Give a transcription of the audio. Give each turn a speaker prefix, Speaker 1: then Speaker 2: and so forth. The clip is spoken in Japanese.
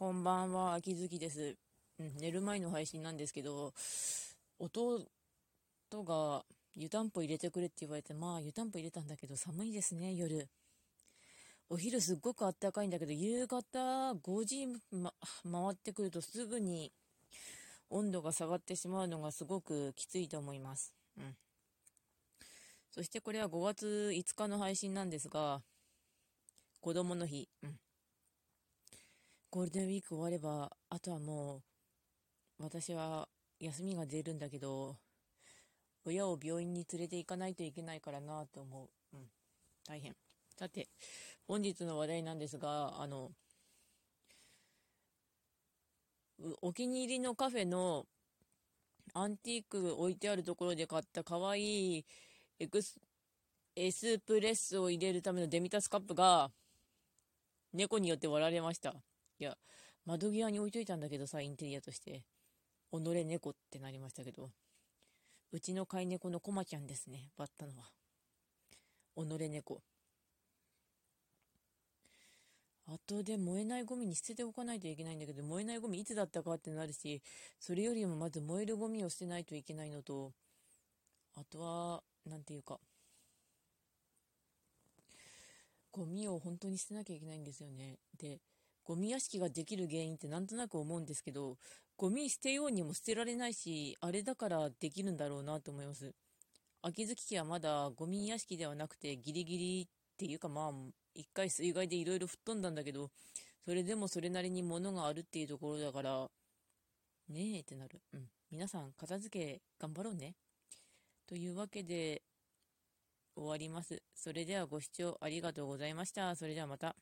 Speaker 1: こんばんは、秋月です、うん。寝る前の配信なんですけど、弟が湯たんぽ入れてくれって言われて、まあ湯たんぽ入れたんだけど寒いですね、夜。お昼すっごくあったかいんだけど、夕方5時、ま、回ってくるとすぐに温度が下がってしまうのがすごくきついと思います。うん。そしてこれは5月5日の配信なんですが、子供の日。うん。ゴールデンウィーク終われば、あとはもう、私は休みが出るんだけど、親を病院に連れて行かないといけないからなと思う。うん。大変。さて、本日の話題なんですが、あの、お気に入りのカフェのアンティーク置いてあるところで買った可愛いエクス、エスプレッソを入れるためのデミタスカップが猫によって割られました。いや、窓際に置いといたんだけどさ、インテリアとして。己猫ってなりましたけど。うちの飼い猫のコマちゃんですね、割ったのは。己猫。後で燃えないゴミに捨てておかないといけないんだけど、燃えないゴミいつだったかってなるし、それよりもまず燃えるゴミを捨てないといけないのと、あとは、なんていうか、ゴミを本当に捨てなきゃいけないんですよね。で、ゴミ屋敷ができる原因ってなんとなく思うんですけど、ゴミ捨てようにも捨てられないし、あれだからできるんだろうなと思います。秋月家はまだゴミ屋敷ではなくてギリギリっていうかまあ、一回水害でいろいろ吹っ飛んだんだけど、それでもそれなりに物があるっていうところだから、ねえってなる。うん。皆さん、片付け頑張ろうね。というわけで、終わります。それではご視聴ありがとうございました。それではまた。